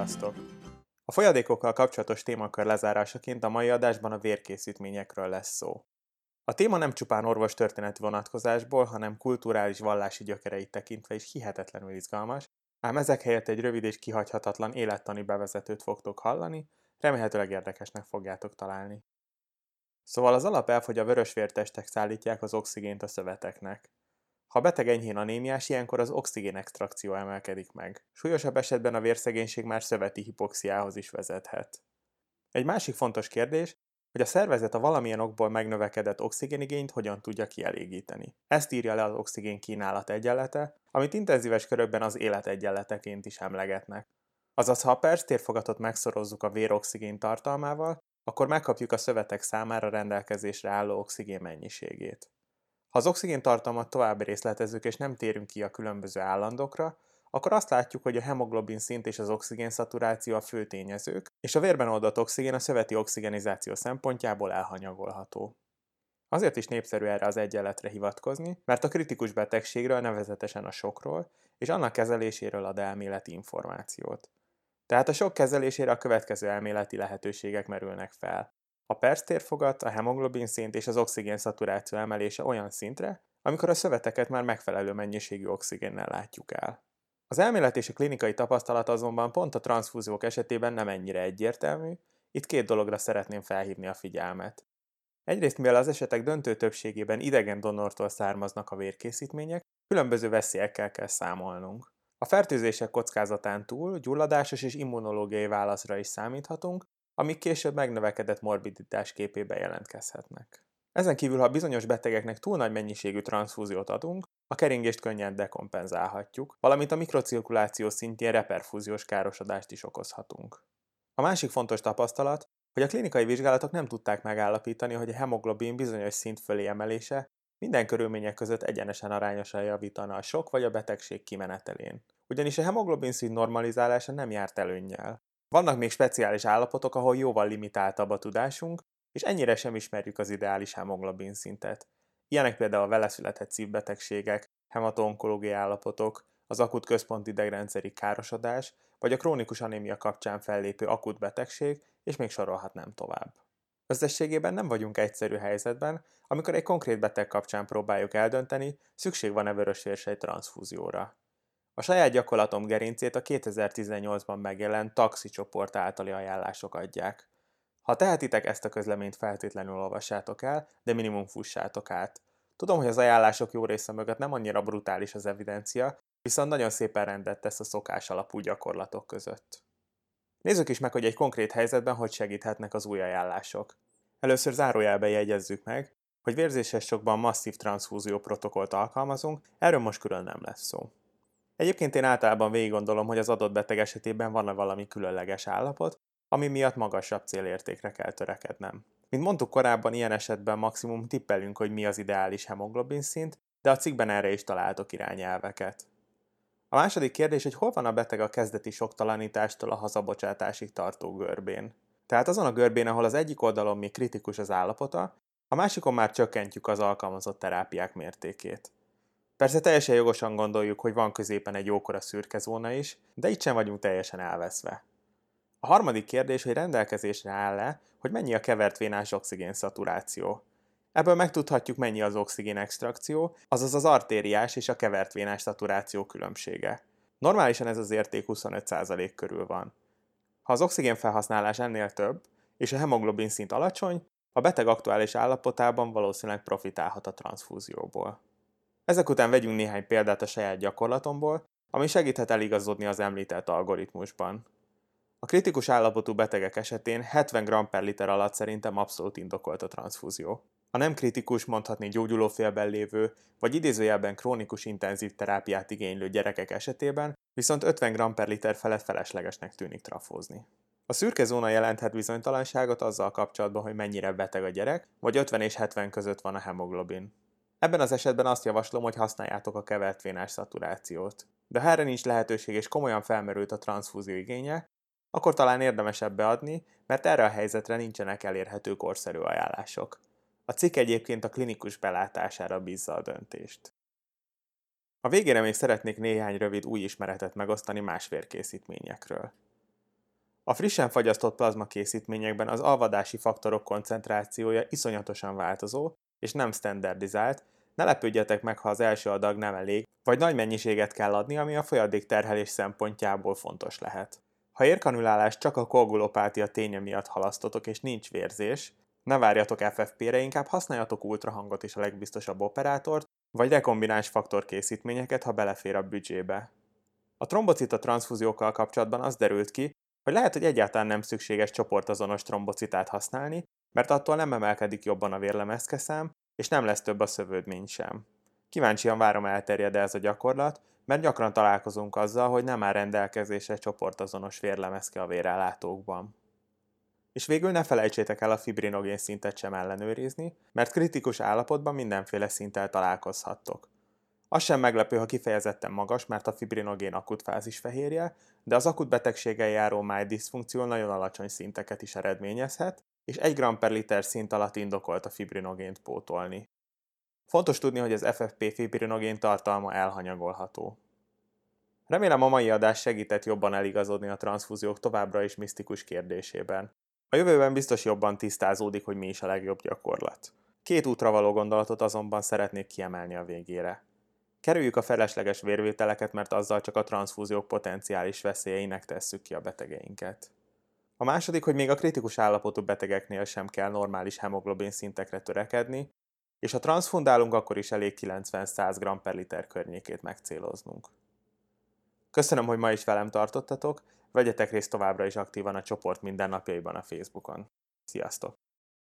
Sziasztok! A folyadékokkal kapcsolatos témakör lezárásaként a mai adásban a vérkészítményekről lesz szó. A téma nem csupán orvos történeti vonatkozásból, hanem kulturális vallási gyökereit tekintve is hihetetlenül izgalmas, ám ezek helyett egy rövid és kihagyhatatlan élettani bevezetőt fogtok hallani, remélhetőleg érdekesnek fogjátok találni. Szóval az alapelv, hogy a vörösvértestek szállítják az oxigént a szöveteknek. Ha beteg enyhén anémiás, ilyenkor az oxigén extrakció emelkedik meg. Súlyosabb esetben a vérszegénység már szöveti hipoxiához is vezethet. Egy másik fontos kérdés, hogy a szervezet a valamilyen okból megnövekedett oxigénigényt hogyan tudja kielégíteni. Ezt írja le az oxigén kínálat egyenlete, amit intenzíves körökben az élet egyenleteként is emlegetnek. Azaz, ha a perc térfogatot megszorozzuk a véroxigén tartalmával, akkor megkapjuk a szövetek számára rendelkezésre álló oxigén mennyiségét. Ha az oxigén tartalmat tovább részletezzük és nem térünk ki a különböző állandokra, akkor azt látjuk, hogy a hemoglobin szint és az oxigén szaturáció a fő tényezők, és a vérben oldott oxigén a szöveti oxigenizáció szempontjából elhanyagolható. Azért is népszerű erre az egyenletre hivatkozni, mert a kritikus betegségről, nevezetesen a sokról, és annak kezeléséről ad elméleti információt. Tehát a sok kezelésére a következő elméleti lehetőségek merülnek fel. A perctérfogat, a hemoglobin szint és az oxigén szaturáció emelése olyan szintre, amikor a szöveteket már megfelelő mennyiségű oxigénnel látjuk el. Az elmélet és a klinikai tapasztalat azonban pont a transfúziók esetében nem ennyire egyértelmű, itt két dologra szeretném felhívni a figyelmet. Egyrészt, mivel az esetek döntő többségében idegen donortól származnak a vérkészítmények, különböző veszélyekkel kell számolnunk. A fertőzések kockázatán túl gyulladásos és immunológiai válaszra is számíthatunk, amik később megnövekedett morbiditás képébe jelentkezhetnek. Ezen kívül, ha bizonyos betegeknek túl nagy mennyiségű transfúziót adunk, a keringést könnyen dekompenzálhatjuk, valamint a mikrocirkuláció szintjén reperfúziós károsodást is okozhatunk. A másik fontos tapasztalat, hogy a klinikai vizsgálatok nem tudták megállapítani, hogy a hemoglobin bizonyos szint fölé emelése minden körülmények között egyenesen arányosan javítana a sok vagy a betegség kimenetelén. Ugyanis a hemoglobin szint normalizálása nem járt előnnyel. Vannak még speciális állapotok, ahol jóval limitáltabb a tudásunk, és ennyire sem ismerjük az ideális hemoglobin szintet. Ilyenek például a vele született szívbetegségek, hematonkológiai állapotok, az akut központi idegrendszeri károsodás, vagy a krónikus anémia kapcsán fellépő akut betegség, és még sorolhatnám tovább. Összességében nem vagyunk egyszerű helyzetben, amikor egy konkrét beteg kapcsán próbáljuk eldönteni, szükség van-e vörösvérsej transfúzióra. A saját gyakorlatom gerincét a 2018-ban megjelent taxi csoport általi ajánlások adják. Ha tehetitek, ezt a közleményt feltétlenül olvassátok el, de minimum fussátok át. Tudom, hogy az ajánlások jó része mögött nem annyira brutális az evidencia, viszont nagyon szépen rendet tesz a szokás alapú gyakorlatok között. Nézzük is meg, hogy egy konkrét helyzetben hogy segíthetnek az új ajánlások. Először zárójelbe jegyezzük meg, hogy vérzéses sokban masszív transfúzió protokollt alkalmazunk, erről most külön nem lesz szó. Egyébként én általában végig gondolom, hogy az adott beteg esetében van-e valami különleges állapot, ami miatt magasabb célértékre kell törekednem. Mint mondtuk korábban, ilyen esetben maximum tippelünk, hogy mi az ideális hemoglobin szint, de a cikkben erre is találtok irányelveket. A második kérdés, hogy hol van a beteg a kezdeti soktalanítástól a hazabocsátásig tartó görbén. Tehát azon a görbén, ahol az egyik oldalon még kritikus az állapota, a másikon már csökkentjük az alkalmazott terápiák mértékét. Persze teljesen jogosan gondoljuk, hogy van középen egy jókora szürke zóna is, de itt sem vagyunk teljesen elveszve. A harmadik kérdés, hogy rendelkezésre áll-e, hogy mennyi a kevert vénás oxigén szaturáció. Ebből megtudhatjuk, mennyi az oxigén extrakció, azaz az artériás és a kevert vénás szaturáció különbsége. Normálisan ez az érték 25% körül van. Ha az oxigén felhasználás ennél több, és a hemoglobin szint alacsony, a beteg aktuális állapotában valószínűleg profitálhat a transfúzióból. Ezek után vegyünk néhány példát a saját gyakorlatomból, ami segíthet eligazodni az említett algoritmusban. A kritikus állapotú betegek esetén 70 g per liter alatt szerintem abszolút indokolt a transfúzió. A nem kritikus, mondhatni gyógyulófélben lévő, vagy idézőjelben krónikus intenzív terápiát igénylő gyerekek esetében viszont 50 g per liter felett feleslegesnek tűnik trafózni. A szürke zóna jelenthet bizonytalanságot azzal kapcsolatban, hogy mennyire beteg a gyerek, vagy 50 és 70 között van a hemoglobin. Ebben az esetben azt javaslom, hogy használjátok a kevert vénás szaturációt. De ha erre nincs lehetőség és komolyan felmerült a transfúzió igénye, akkor talán érdemesebb beadni, mert erre a helyzetre nincsenek elérhető korszerű ajánlások. A cikk egyébként a klinikus belátására bízza a döntést. A végére még szeretnék néhány rövid új ismeretet megosztani más vérkészítményekről. A frissen fagyasztott plazma készítményekben az alvadási faktorok koncentrációja iszonyatosan változó, és nem standardizált, ne lepődjetek meg, ha az első adag nem elég, vagy nagy mennyiséget kell adni, ami a folyadék terhelés szempontjából fontos lehet. Ha érkanülálás csak a koagulopátia ténye miatt halasztotok és nincs vérzés, ne várjatok FFP-re, inkább használjatok ultrahangot is a legbiztosabb operátort, vagy rekombináns faktorkészítményeket, ha belefér a büdzsébe. A trombocita transfúziókkal kapcsolatban az derült ki, hogy lehet, hogy egyáltalán nem szükséges csoportazonos trombocitát használni, mert attól nem emelkedik jobban a vérlemezkeszám, és nem lesz több a szövődmény sem. Kíváncsian várom elterjed ez a gyakorlat, mert gyakran találkozunk azzal, hogy nem áll rendelkezésre csoportazonos vérlemezke a vérellátókban. És végül ne felejtsétek el a fibrinogén szintet sem ellenőrizni, mert kritikus állapotban mindenféle szinttel találkozhattok. Az sem meglepő, ha kifejezetten magas, mert a fibrinogén akut fázis fehérje, de az akut betegséggel járó májdiszfunkció nagyon alacsony szinteket is eredményezhet, és 1 g per liter szint alatt indokolt a fibrinogént pótolni. Fontos tudni, hogy az FFP fibrinogén tartalma elhanyagolható. Remélem a mai adás segített jobban eligazodni a transfúziók továbbra is misztikus kérdésében. A jövőben biztos jobban tisztázódik, hogy mi is a legjobb gyakorlat. Két útra való gondolatot azonban szeretnék kiemelni a végére. Kerüljük a felesleges vérvételeket, mert azzal csak a transfúziók potenciális veszélyeinek tesszük ki a betegeinket. A második, hogy még a kritikus állapotú betegeknél sem kell normális hemoglobin szintekre törekedni, és ha transfundálunk, akkor is elég 90-100 g per liter környékét megcéloznunk. Köszönöm, hogy ma is velem tartottatok, vegyetek részt továbbra is aktívan a csoport mindennapjaiban a Facebookon. Sziasztok!